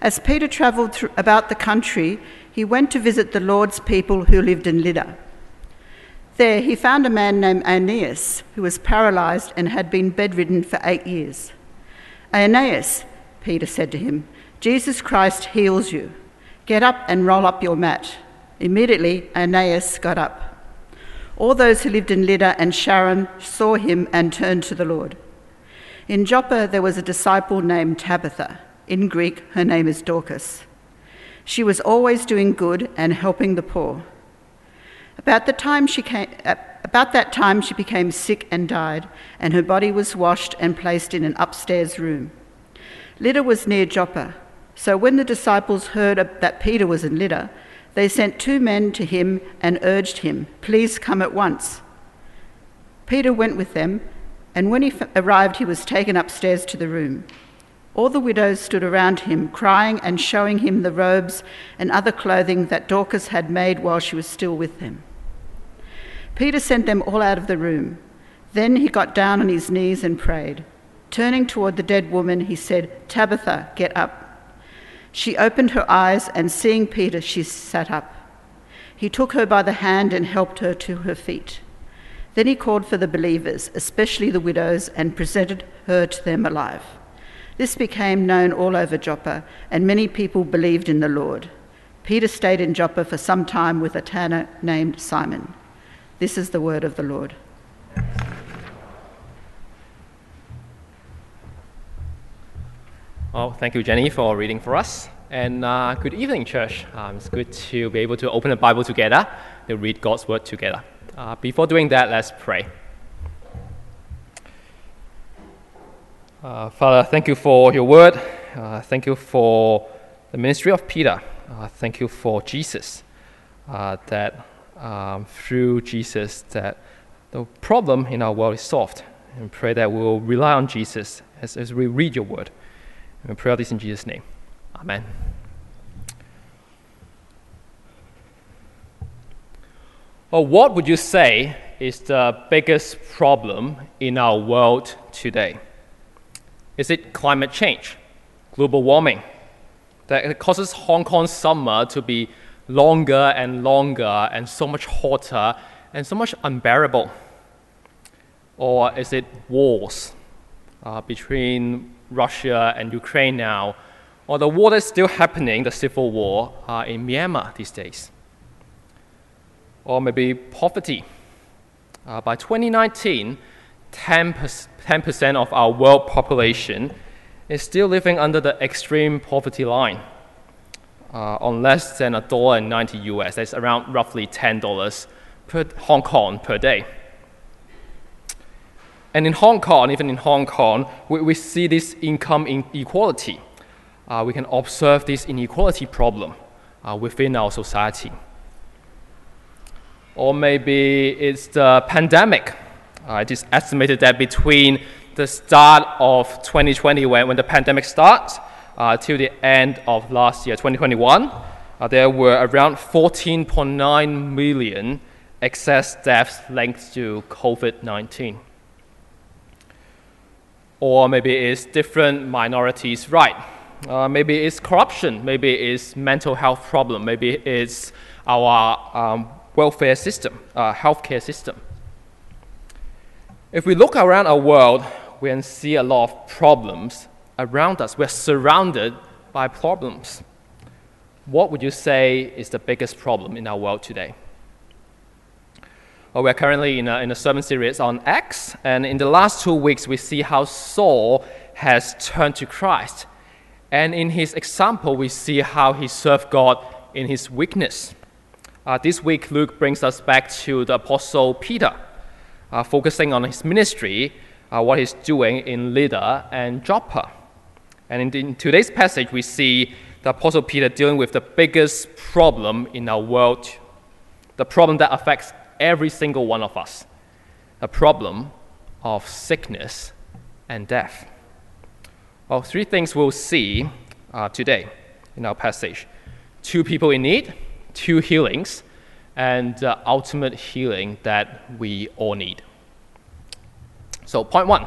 As Peter travelled through, about the country, he went to visit the Lord's people who lived in Lydda. There, he found a man named Aeneas who was paralysed and had been bedridden for eight years. Aeneas, Peter said to him, Jesus Christ heals you. Get up and roll up your mat. Immediately, Aeneas got up. All those who lived in Lydda and Sharon saw him and turned to the Lord. In Joppa, there was a disciple named Tabitha. In Greek, her name is Dorcas. She was always doing good and helping the poor. About, the time she came, about that time, she became sick and died, and her body was washed and placed in an upstairs room. Lydda was near Joppa, so when the disciples heard that Peter was in Lydda, they sent two men to him and urged him, Please come at once. Peter went with them, and when he arrived, he was taken upstairs to the room. All the widows stood around him, crying and showing him the robes and other clothing that Dorcas had made while she was still with them. Peter sent them all out of the room. Then he got down on his knees and prayed. Turning toward the dead woman, he said, Tabitha, get up. She opened her eyes, and seeing Peter, she sat up. He took her by the hand and helped her to her feet. Then he called for the believers, especially the widows, and presented her to them alive. This became known all over Joppa, and many people believed in the Lord. Peter stayed in Joppa for some time with a tanner named Simon. This is the word of the Lord. Well, thank you, Jenny, for reading for us. And uh, good evening, church. Um, it's good to be able to open the Bible together, to read God's Word together. Uh, before doing that, let's pray. Uh, Father, thank you for your Word. Uh, thank you for the ministry of Peter. Uh, thank you for Jesus. Uh, that um, through Jesus, that the problem in our world is solved. And pray that we will rely on Jesus as, as we read your Word. And we pray all this in Jesus' name. Amen. Well, what would you say is the biggest problem in our world today? Is it climate change, global warming, that causes Hong Kong's summer to be longer and longer and so much hotter and so much unbearable? Or is it wars uh, between Russia and Ukraine now, or the war that's still happening, the civil war uh, in Myanmar these days. Or maybe poverty. Uh, by 2019, 10% of our world population is still living under the extreme poverty line uh, on less than a dollar and 90 US. That's around roughly $10 per Hong Kong per day. And in Hong Kong, even in Hong Kong, we, we see this income inequality. Uh, we can observe this inequality problem uh, within our society. Or maybe it's the pandemic. Uh, just estimated that between the start of 2020, when, when the pandemic starts, uh, till the end of last year, 2021, uh, there were around 14.9 million excess deaths linked to COVID 19 or maybe it's different minorities' right. Uh, maybe it's corruption, maybe it's mental health problem, maybe it's our um, welfare system, uh, healthcare system. If we look around our world, we can see a lot of problems around us. We're surrounded by problems. What would you say is the biggest problem in our world today? Well, we're currently in a, in a sermon series on Acts, and in the last two weeks, we see how Saul has turned to Christ. And in his example, we see how he served God in his weakness. Uh, this week, Luke brings us back to the Apostle Peter, uh, focusing on his ministry, uh, what he's doing in Lydda and Joppa. And in, in today's passage, we see the Apostle Peter dealing with the biggest problem in our world, the problem that affects every single one of us a problem of sickness and death. Well, three things we'll see uh, today in our passage two people in need, two healings, and uh, ultimate healing that we all need. So, point one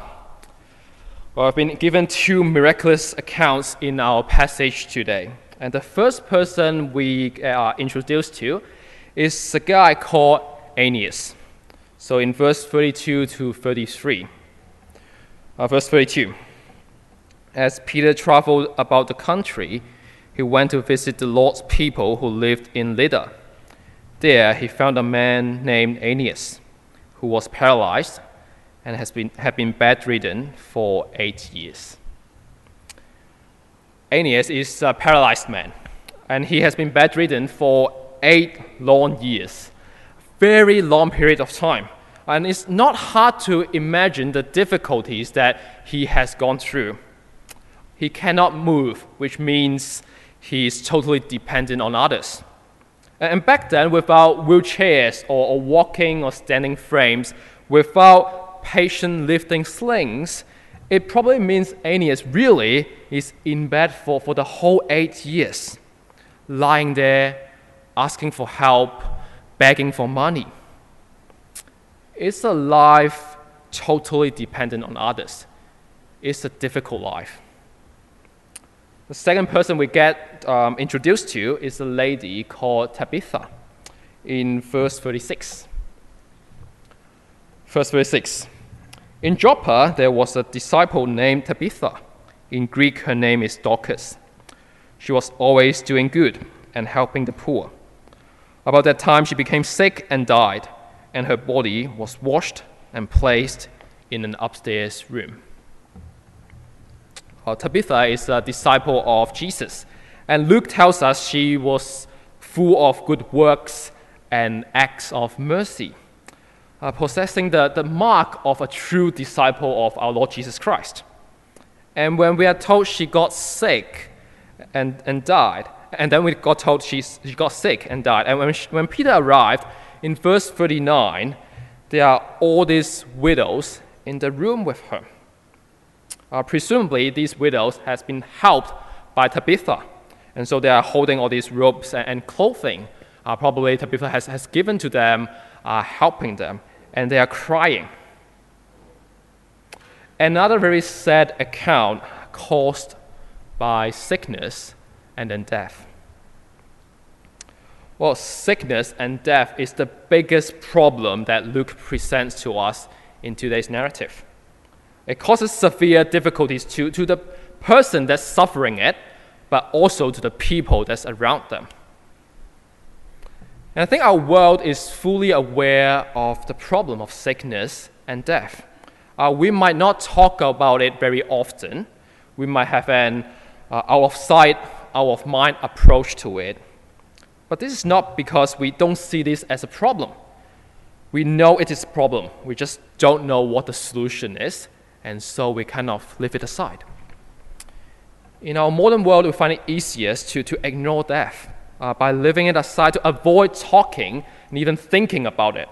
Well, I've been given two miraculous accounts in our passage today. And the first person we are introduced to is a guy called Aeneas. So in verse 32 to 33. Uh, verse 32. As Peter traveled about the country, he went to visit the Lord's people who lived in Lydda. There he found a man named Aeneas, who was paralyzed and has been, had been bedridden for eight years. Aeneas is a paralyzed man, and he has been bedridden for eight long years, very long period of time. And it's not hard to imagine the difficulties that he has gone through. He cannot move, which means he is totally dependent on others. And back then, without wheelchairs or, or walking or standing frames, without patient lifting slings, it probably means Aeneas really is in bed for, for the whole eight years, lying there, asking for help, begging for money. It's a life totally dependent on others. It's a difficult life. The second person we get um, introduced to is a lady called Tabitha in verse 36. Verse 36. In Joppa, there was a disciple named Tabitha. In Greek, her name is Dorcas. She was always doing good and helping the poor. About that time, she became sick and died, and her body was washed and placed in an upstairs room. Uh, Tabitha is a disciple of Jesus, and Luke tells us she was full of good works and acts of mercy uh, possessing the, the mark of a true disciple of our Lord Jesus Christ. And when we are told she got sick and, and died, and then we got told she's, she got sick and died, and when, she, when Peter arrived in verse 39, there are all these widows in the room with her. Uh, presumably, these widows has been helped by Tabitha, and so they are holding all these robes and, and clothing. Uh, probably Tabitha has, has given to them, uh, helping them and they are crying. Another very sad account caused by sickness and then death. Well, sickness and death is the biggest problem that Luke presents to us in today's narrative. It causes severe difficulties to, to the person that's suffering it, but also to the people that's around them. And I think our world is fully aware of the problem of sickness and death. Uh, we might not talk about it very often. We might have an uh, out of sight, out of mind approach to it. But this is not because we don't see this as a problem. We know it is a problem. We just don't know what the solution is, and so we kind of leave it aside. In our modern world, we find it easiest to, to ignore death uh, by leaving it aside to avoid talking and even thinking about it.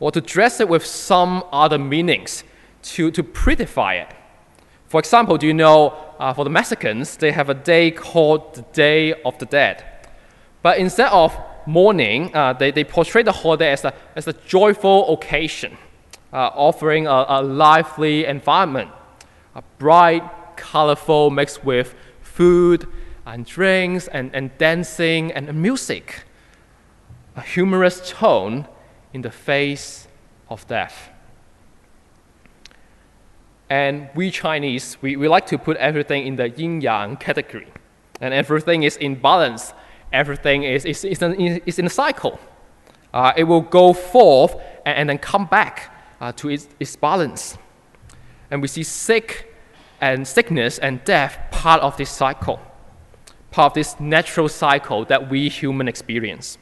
Or to dress it with some other meanings to, to prettify it. For example, do you know uh, for the Mexicans, they have a day called the Day of the Dead. But instead of mourning, uh, they, they portray the holiday as a, as a joyful occasion, uh, offering a, a lively environment, a bright, colorful, mixed with food and drinks and, and dancing and music. A humorous tone in the face of death. And we Chinese, we, we like to put everything in the yin yang category. And everything is in balance, everything is, is, is, in, is in a cycle. Uh, it will go forth and, and then come back uh, to its, its balance. And we see sick and sickness and death part of this cycle part of this natural cycle that we human experience.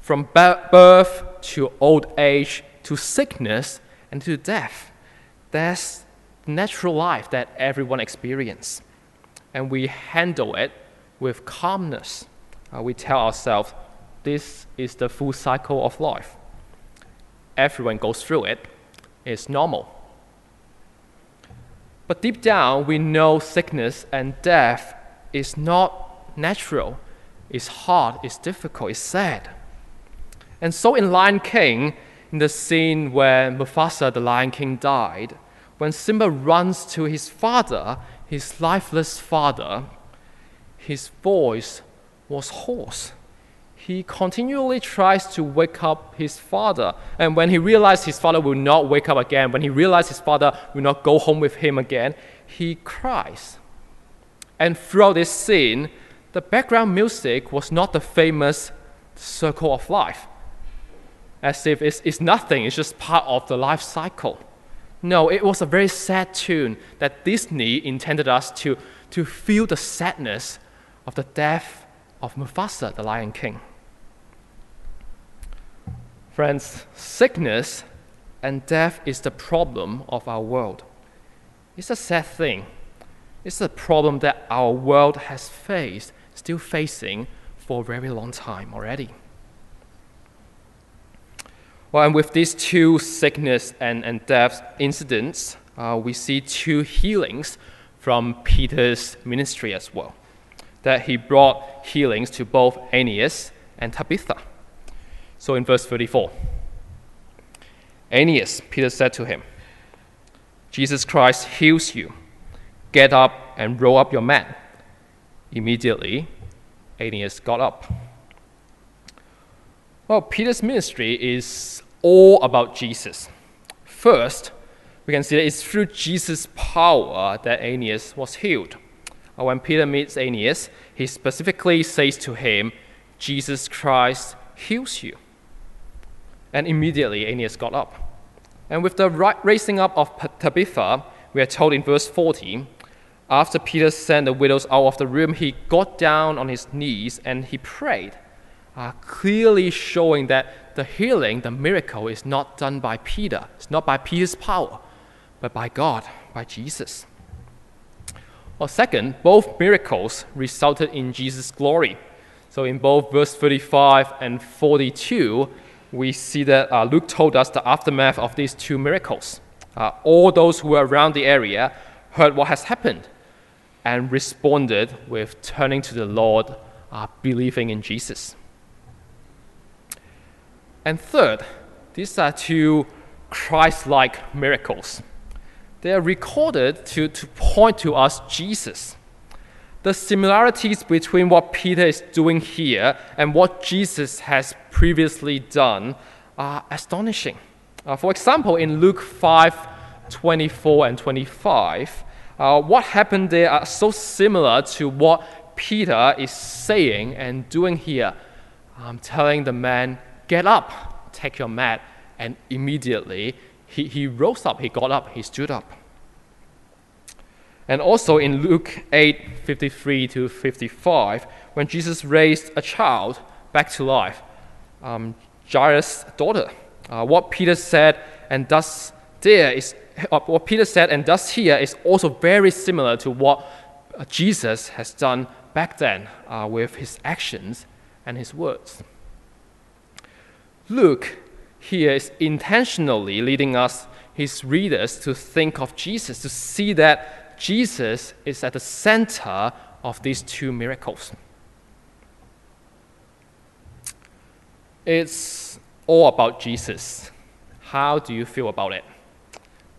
From birth to old age to sickness and to death, that's natural life that everyone experiences. And we handle it with calmness. Uh, we tell ourselves, this is the full cycle of life. Everyone goes through it. It's normal. But deep down, we know sickness and death is not natural, it's hard, it's difficult, it's sad. And so in Lion King, in the scene where Mufasa, the Lion King, died, when Simba runs to his father, his lifeless father, his voice was hoarse. He continually tries to wake up his father. And when he realized his father will not wake up again, when he realized his father will not go home with him again, he cries. And throughout this scene, the background music was not the famous circle of life, as if it's, it's nothing, it's just part of the life cycle. No, it was a very sad tune that Disney intended us to, to feel the sadness of the death of Mufasa, the Lion King. Friends, sickness and death is the problem of our world. It's a sad thing. It's a problem that our world has faced, still facing for a very long time already. Well, and with these two sickness and, and death incidents, uh, we see two healings from Peter's ministry as well. That he brought healings to both Aeneas and Tabitha. So in verse 34, Aeneas, Peter said to him, Jesus Christ heals you. Get up and roll up your mat. Immediately, Aeneas got up. Well, Peter's ministry is all about Jesus. First, we can see that it's through Jesus' power that Aeneas was healed. When Peter meets Aeneas, he specifically says to him, Jesus Christ heals you. And immediately Aeneas got up. And with the raising up of Tabitha, we are told in verse 40 after Peter sent the widows out of the room, he got down on his knees and he prayed, uh, clearly showing that the healing, the miracle, is not done by Peter. It's not by Peter's power, but by God, by Jesus. Well, second, both miracles resulted in Jesus' glory. So in both verse 35 and 42, we see that uh, Luke told us the aftermath of these two miracles. Uh, all those who were around the area heard what has happened and responded with turning to the Lord, uh, believing in Jesus. And third, these are two Christ like miracles. They are recorded to, to point to us Jesus. The similarities between what Peter is doing here and what Jesus has previously done are astonishing. Uh, for example, in Luke 5 24 and 25, uh, what happened there are so similar to what Peter is saying and doing here. I'm telling the man, Get up, take your mat. And immediately he, he rose up, he got up, he stood up. And also in Luke 8 53 to 55, when Jesus raised a child back to life, um, Jairus' daughter, uh, what Peter said and does there is uh, what Peter said and does here is also very similar to what uh, Jesus has done back then uh, with his actions and his words. Luke here is intentionally leading us, his readers, to think of Jesus, to see that Jesus is at the center of these two miracles. It's all about Jesus. How do you feel about it?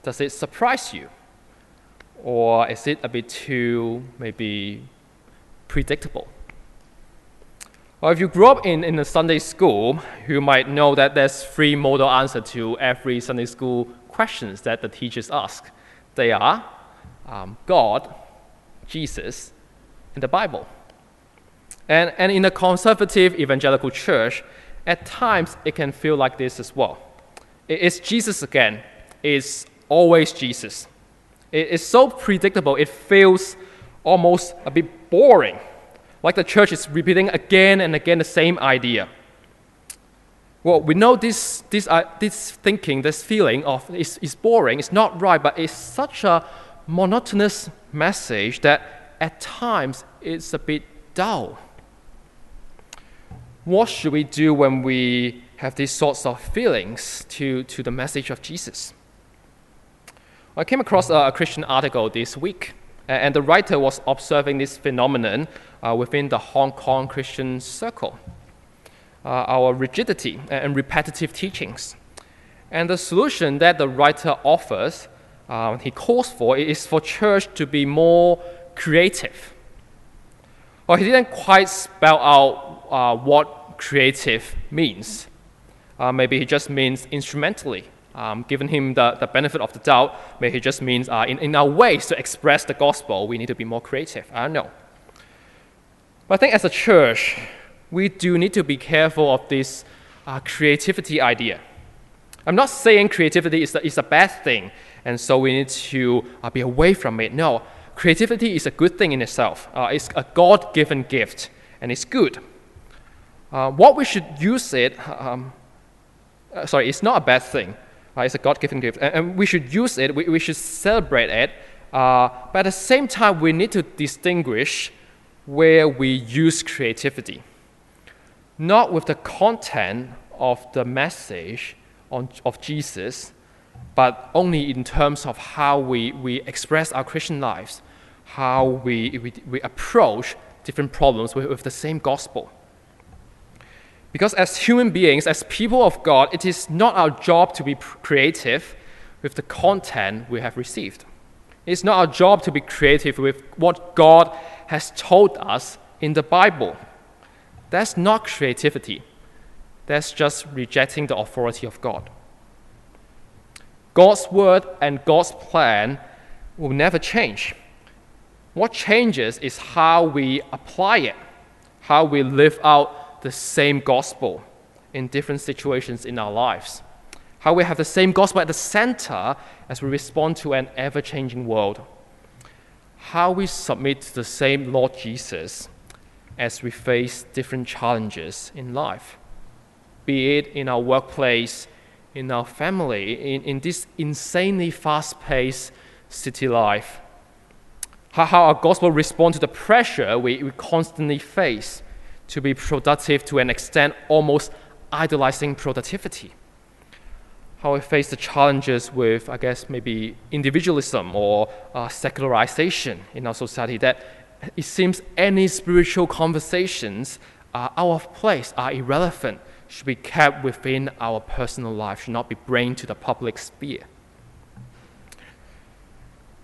Does it surprise you? Or is it a bit too, maybe, predictable? Or if you grew up in, in a Sunday school, you might know that there's three modal answers to every Sunday school questions that the teachers ask. They are um, God, Jesus, and the Bible. And, and in a conservative evangelical church, at times it can feel like this as well. It's Jesus again. It's always Jesus. It's so predictable, it feels almost a bit boring, like the church is repeating again and again the same idea. Well, we know this, this, uh, this thinking, this feeling of is, boring, it's not right, but it's such a monotonous message that at times it's a bit dull. What should we do when we have these sorts of feelings to, to the message of Jesus? I came across a Christian article this week, and the writer was observing this phenomenon uh, within the Hong Kong Christian circle uh, our rigidity and repetitive teachings. And the solution that the writer offers uh, he calls for is for church to be more creative. Well, he didn't quite spell out uh, what creative means. Uh, maybe he just means instrumentally. Um, given him the, the benefit of the doubt, maybe he just means uh, in, in our ways to express the gospel, we need to be more creative. I don't know. But I think as a church, we do need to be careful of this uh, creativity idea. I'm not saying creativity is a, is a bad thing, and so we need to uh, be away from it. No, creativity is a good thing in itself. Uh, it's a God given gift, and it's good. Uh, what we should use it, um, uh, sorry, it's not a bad thing. Uh, it's a God given gift, and, and, we should use it, we, we should celebrate it, uh, but at the same time, we need to distinguish where we use creativity. Not with the content of the message on, of Jesus, but only in terms of how we, we express our Christian lives, how we, we, we approach different problems with, with the same gospel. Because as human beings, as people of God, it is not our job to be creative with the content we have received. It's not our job to be creative with what God has told us in the Bible. That's not creativity. That's just rejecting the authority of God. God's word and God's plan will never change. What changes is how we apply it, how we live out the same gospel in different situations in our lives, how we have the same gospel at the center as we respond to an ever changing world, how we submit to the same Lord Jesus as we face different challenges in life, be it in our workplace in our family, in, in this insanely fast paced city life. How, how our gospel responds to the pressure we, we constantly face to be productive to an extent almost idolizing productivity. How we face the challenges with, I guess, maybe individualism or uh, secularization in our society that it seems any spiritual conversations are out of place, are irrelevant should be kept within our personal life, should not be brought to the public sphere.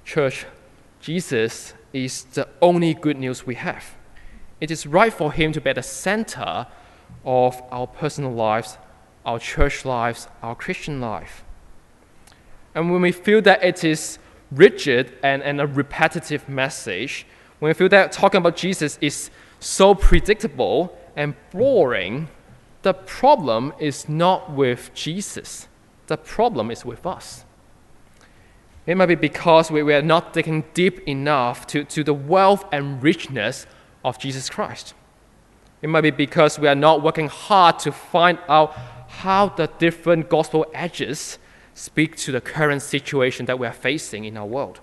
Church, Jesus is the only good news we have. It is right for Him to be at the center of our personal lives, our church lives, our Christian life. And when we feel that it is rigid and, and a repetitive message, when we feel that talking about Jesus is so predictable and boring, the problem is not with Jesus, the problem is with us. It might be because we, we are not digging deep enough to, to the wealth and richness of Jesus Christ. It might be because we are not working hard to find out how the different gospel edges speak to the current situation that we are facing in our world.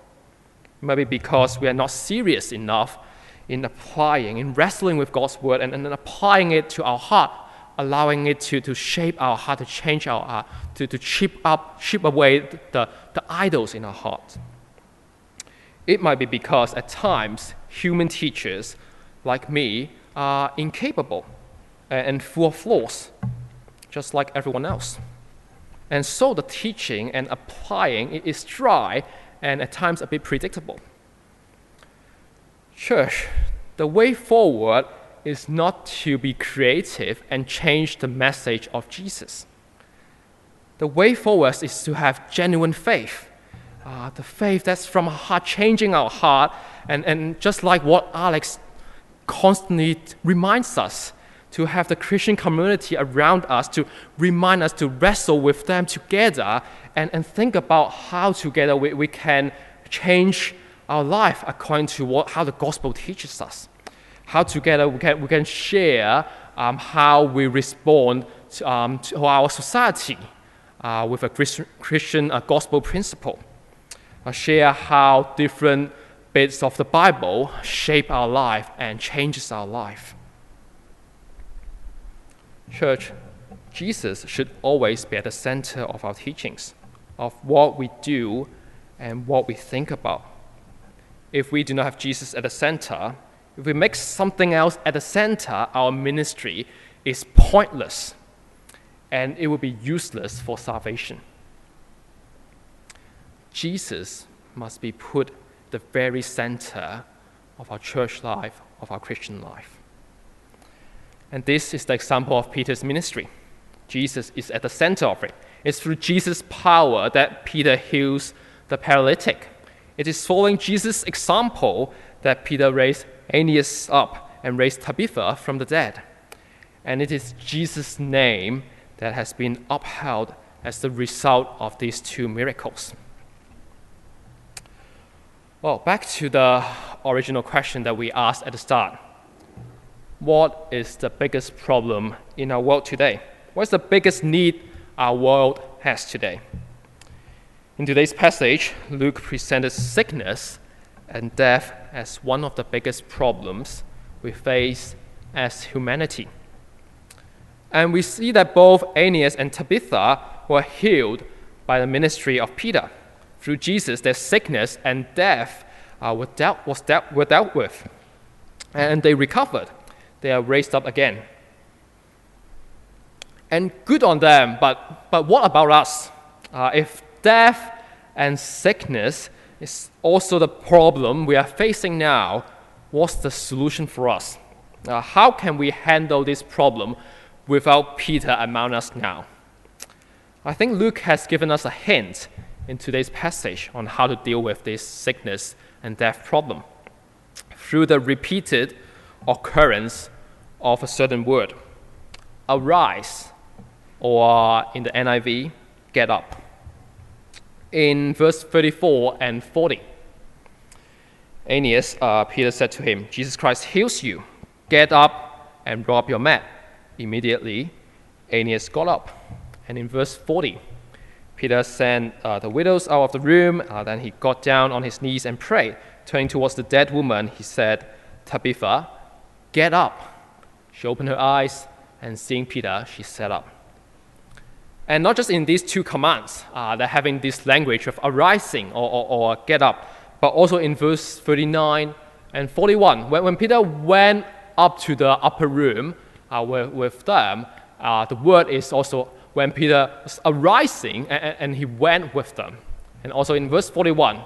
It might be because we are not serious enough in applying, in wrestling with God's word and, and applying it to our heart allowing it to, to shape our heart, to change our heart, to, to chip, up, chip away the, the idols in our heart. It might be because at times human teachers like me are incapable and full of flaws, just like everyone else. And so the teaching and applying is dry and at times a bit predictable. Church, the way forward is not to be creative and change the message of Jesus. The way forward is to have genuine faith. Uh, the faith that's from our heart, changing our heart, and, and just like what Alex constantly reminds us, to have the Christian community around us to remind us to wrestle with them together and, and think about how together we, we can change our life according to what, how the gospel teaches us how together we can, we can share um, how we respond to, um, to our society uh, with a Christian, Christian uh, gospel principle. Uh, share how different bits of the Bible shape our life and changes our life. Church, Jesus should always be at the center of our teachings, of what we do and what we think about. If we do not have Jesus at the center, if we make something else at the center, our ministry is pointless and it will be useless for salvation. Jesus must be put the very center of our church life, of our Christian life. And this is the example of Peter's ministry. Jesus is at the center of it. It's through Jesus' power that Peter heals the paralytic. It is following Jesus' example that Peter raised Aeneas up and raised Tabitha from the dead. And it is Jesus' name that has been upheld as the result of these two miracles. Well, back to the original question that we asked at the start. What is the biggest problem in our world today? What's the biggest need our world has today? In today's passage, Luke presented sickness and death as one of the biggest problems we face as humanity. And we see that both Aeneas and Tabitha were healed by the ministry of Peter through Jesus, their sickness and death uh, were, dealt, was dealt, were dealt with. And they recovered. They are raised up again. And good on them, but, but what about us? Uh, if death and sickness is also the problem we are facing now, what's the solution for us? Uh, how can we handle this problem without Peter among us now? I think Luke has given us a hint in today's passage on how to deal with this sickness and death problem through the repeated occurrence of a certain word. Arise, or in the NIV, get up. In verse 34 and 40, Aeneas, uh, Peter said to him, Jesus Christ heals you. Get up and up your mat. Immediately, Aeneas got up. And in verse 40, Peter sent uh, the widows out of the room. Uh, then he got down on his knees and prayed. Turning towards the dead woman, he said, Tabitha, get up. She opened her eyes, and seeing Peter, she sat up. And not just in these two commands, uh, they're having this language of arising or, or, or, get up, but also in verse 39 and 41. When, when Peter went up to the upper room uh, with, with them, uh, the word is also when Peter was arising and, and he went with them. And also in verse 41,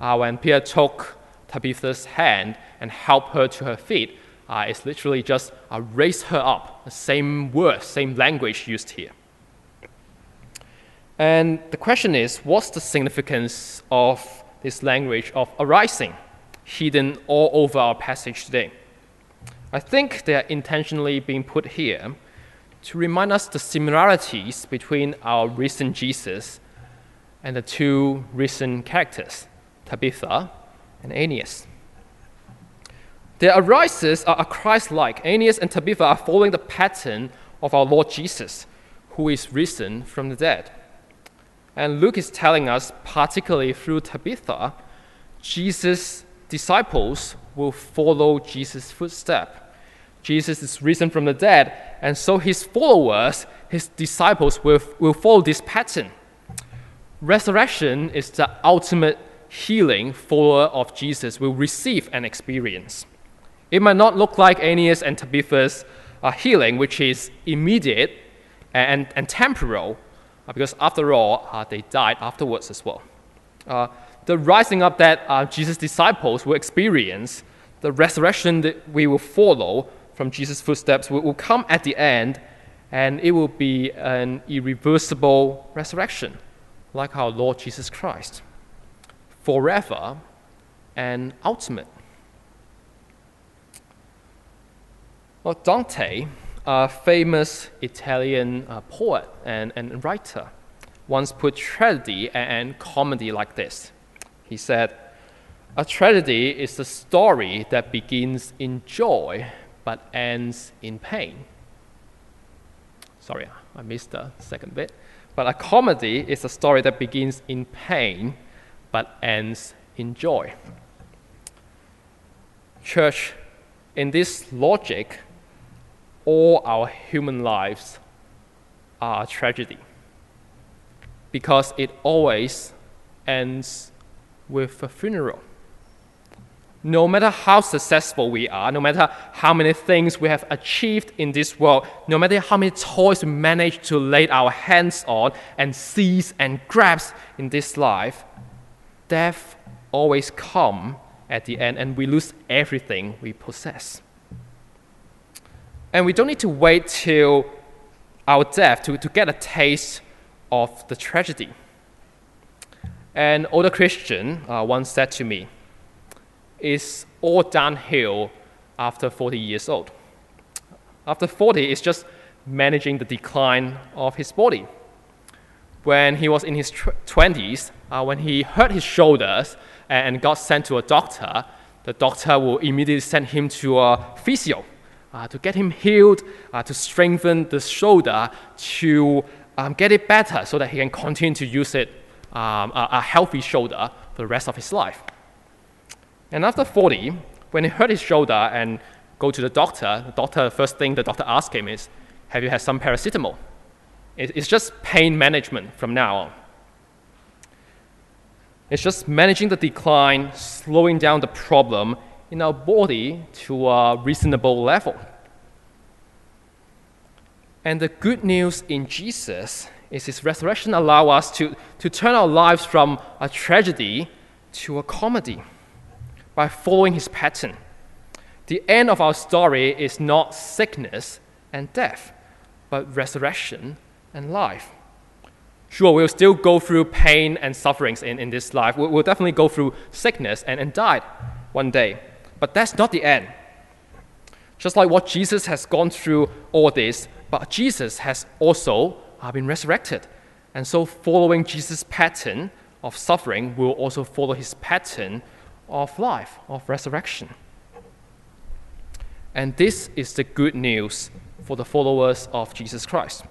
uh, when Peter took Tabitha's hand and helped her to her feet, uh, it's literally just uh, raise her up. The same word, same language used here. And the question is what's the significance of this language of arising hidden all over our passage today? I think they are intentionally being put here to remind us the similarities between our recent Jesus and the two recent characters, Tabitha and Aeneas. Their arises are Christ like. Aeneas and Tabitha are following the pattern of our Lord Jesus, who is risen from the dead. And Luke is telling us, particularly through Tabitha, Jesus' disciples will follow Jesus' footsteps Jesus is risen from the dead, and so his followers, his disciples, will, will follow this pattern. Resurrection is the ultimate healing follower of Jesus will receive and experience. It might not look like Aeneas and Tabitha's uh, healing, which is immediate and, and temporal, uh, because after all, uh, they died afterwards as well. Uh, the rising up that uh, Jesus' disciples will experience, the resurrection that we will follow, from Jesus' footsteps will, will come at the end, and it will be an irreversible resurrection, like our Lord Jesus Christ, forever and ultimate. Well, Dante, a famous Italian uh, poet and, and writer, once put tragedy and comedy like this. He said, A tragedy is a story that begins in joy but ends in pain. Sorry, I missed the second bit. But a comedy is a story that begins in pain but ends in joy. Church, in this logic, all our human lives are a tragedy because it always ends with a funeral. No matter how successful we are, no matter how many things we have achieved in this world, no matter how many toys we manage to lay our hands on and seize and grasp in this life, death always comes at the end and we lose everything we possess. And we don't need to wait till our death to, to get a taste of the tragedy. An older Christian uh, once said to me, It's all downhill after 40 years old. After 40, it's just managing the decline of his body. When he was in his tw- 20s, uh, when he hurt his shoulders and got sent to a doctor, the doctor will immediately send him to a physio uh, to get him healed, uh, to strengthen the shoulder, to um, get it better so that he can continue to use it, um, a, a healthy shoulder, for the rest of his life. And after 40, when he hurt his shoulder and go to the doctor, the doctor, first thing the doctor asks him is, have you had some paracetamol? It's just pain management from now on. It's just managing the decline, slowing down the problem, in our body to a reasonable level. And the good news in Jesus is his resurrection allow us to, to turn our lives from a tragedy to a comedy by following his pattern. The end of our story is not sickness and death, but resurrection and life. Sure, we'll still go through pain and sufferings in, in this life. We'll, we'll definitely go through sickness and, and die one day. But that's not the end. Just like what Jesus has gone through all this, but Jesus has also uh, been resurrected. And so, following Jesus' pattern of suffering, we'll also follow his pattern of life, of resurrection. And this is the good news for the followers of Jesus Christ.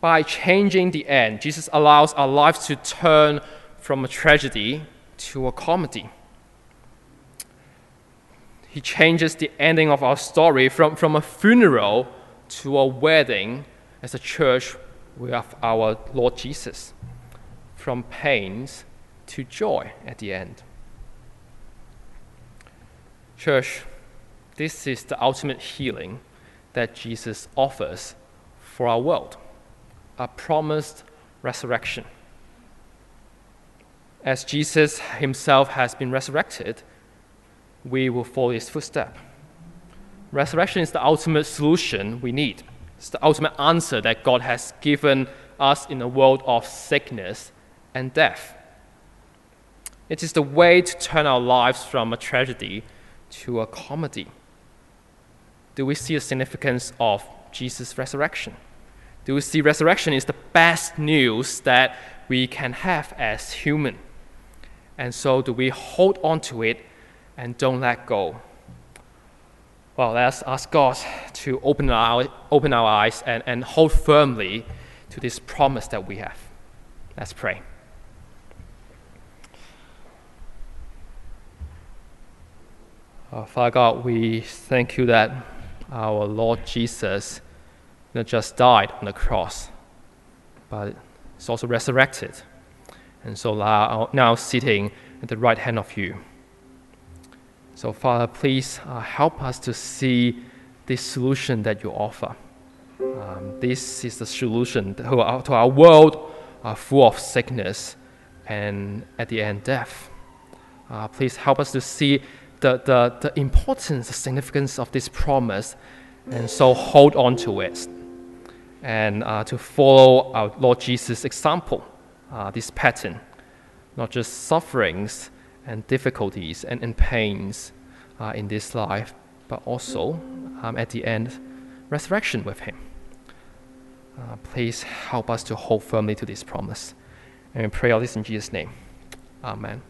By changing the end, Jesus allows our lives to turn from a tragedy to a comedy he changes the ending of our story from, from a funeral to a wedding as a church with our Lord Jesus, from pains to joy at the end. Church, this is the ultimate healing that Jesus offers for our world a promised resurrection. As Jesus himself has been resurrected, we will follow his footstep. Resurrection is the ultimate solution we need. It's the ultimate answer that God has given us in a world of sickness and death. It is the way to turn our lives from a tragedy to a comedy. Do we see the significance of Jesus' resurrection? Do we see resurrection is the best news that we can have as human? And so do we hold on to it and don't let go. Well, let's ask God to open our, open our eyes and, and hold firmly to this promise that we have. Let's pray. Uh, Father God, we thank you that our Lord Jesus not just died on the cross, but is also resurrected, and so now, sitting at the right hand of you. So, Father, please uh, help us to see this solution that you offer. Um, this is the solution to our, to our world uh, full of sickness and at the end, death. Uh, please help us to see the, the, the importance, the significance of this promise, and so hold on to it and uh, to follow our Lord Jesus' example, uh, this pattern, not just sufferings and difficulties and, and pains uh, in this life, but also um, at the end, resurrection with Him. Uh, please help us to hold firmly to this promise. And we pray all this in Jesus' name. Amen.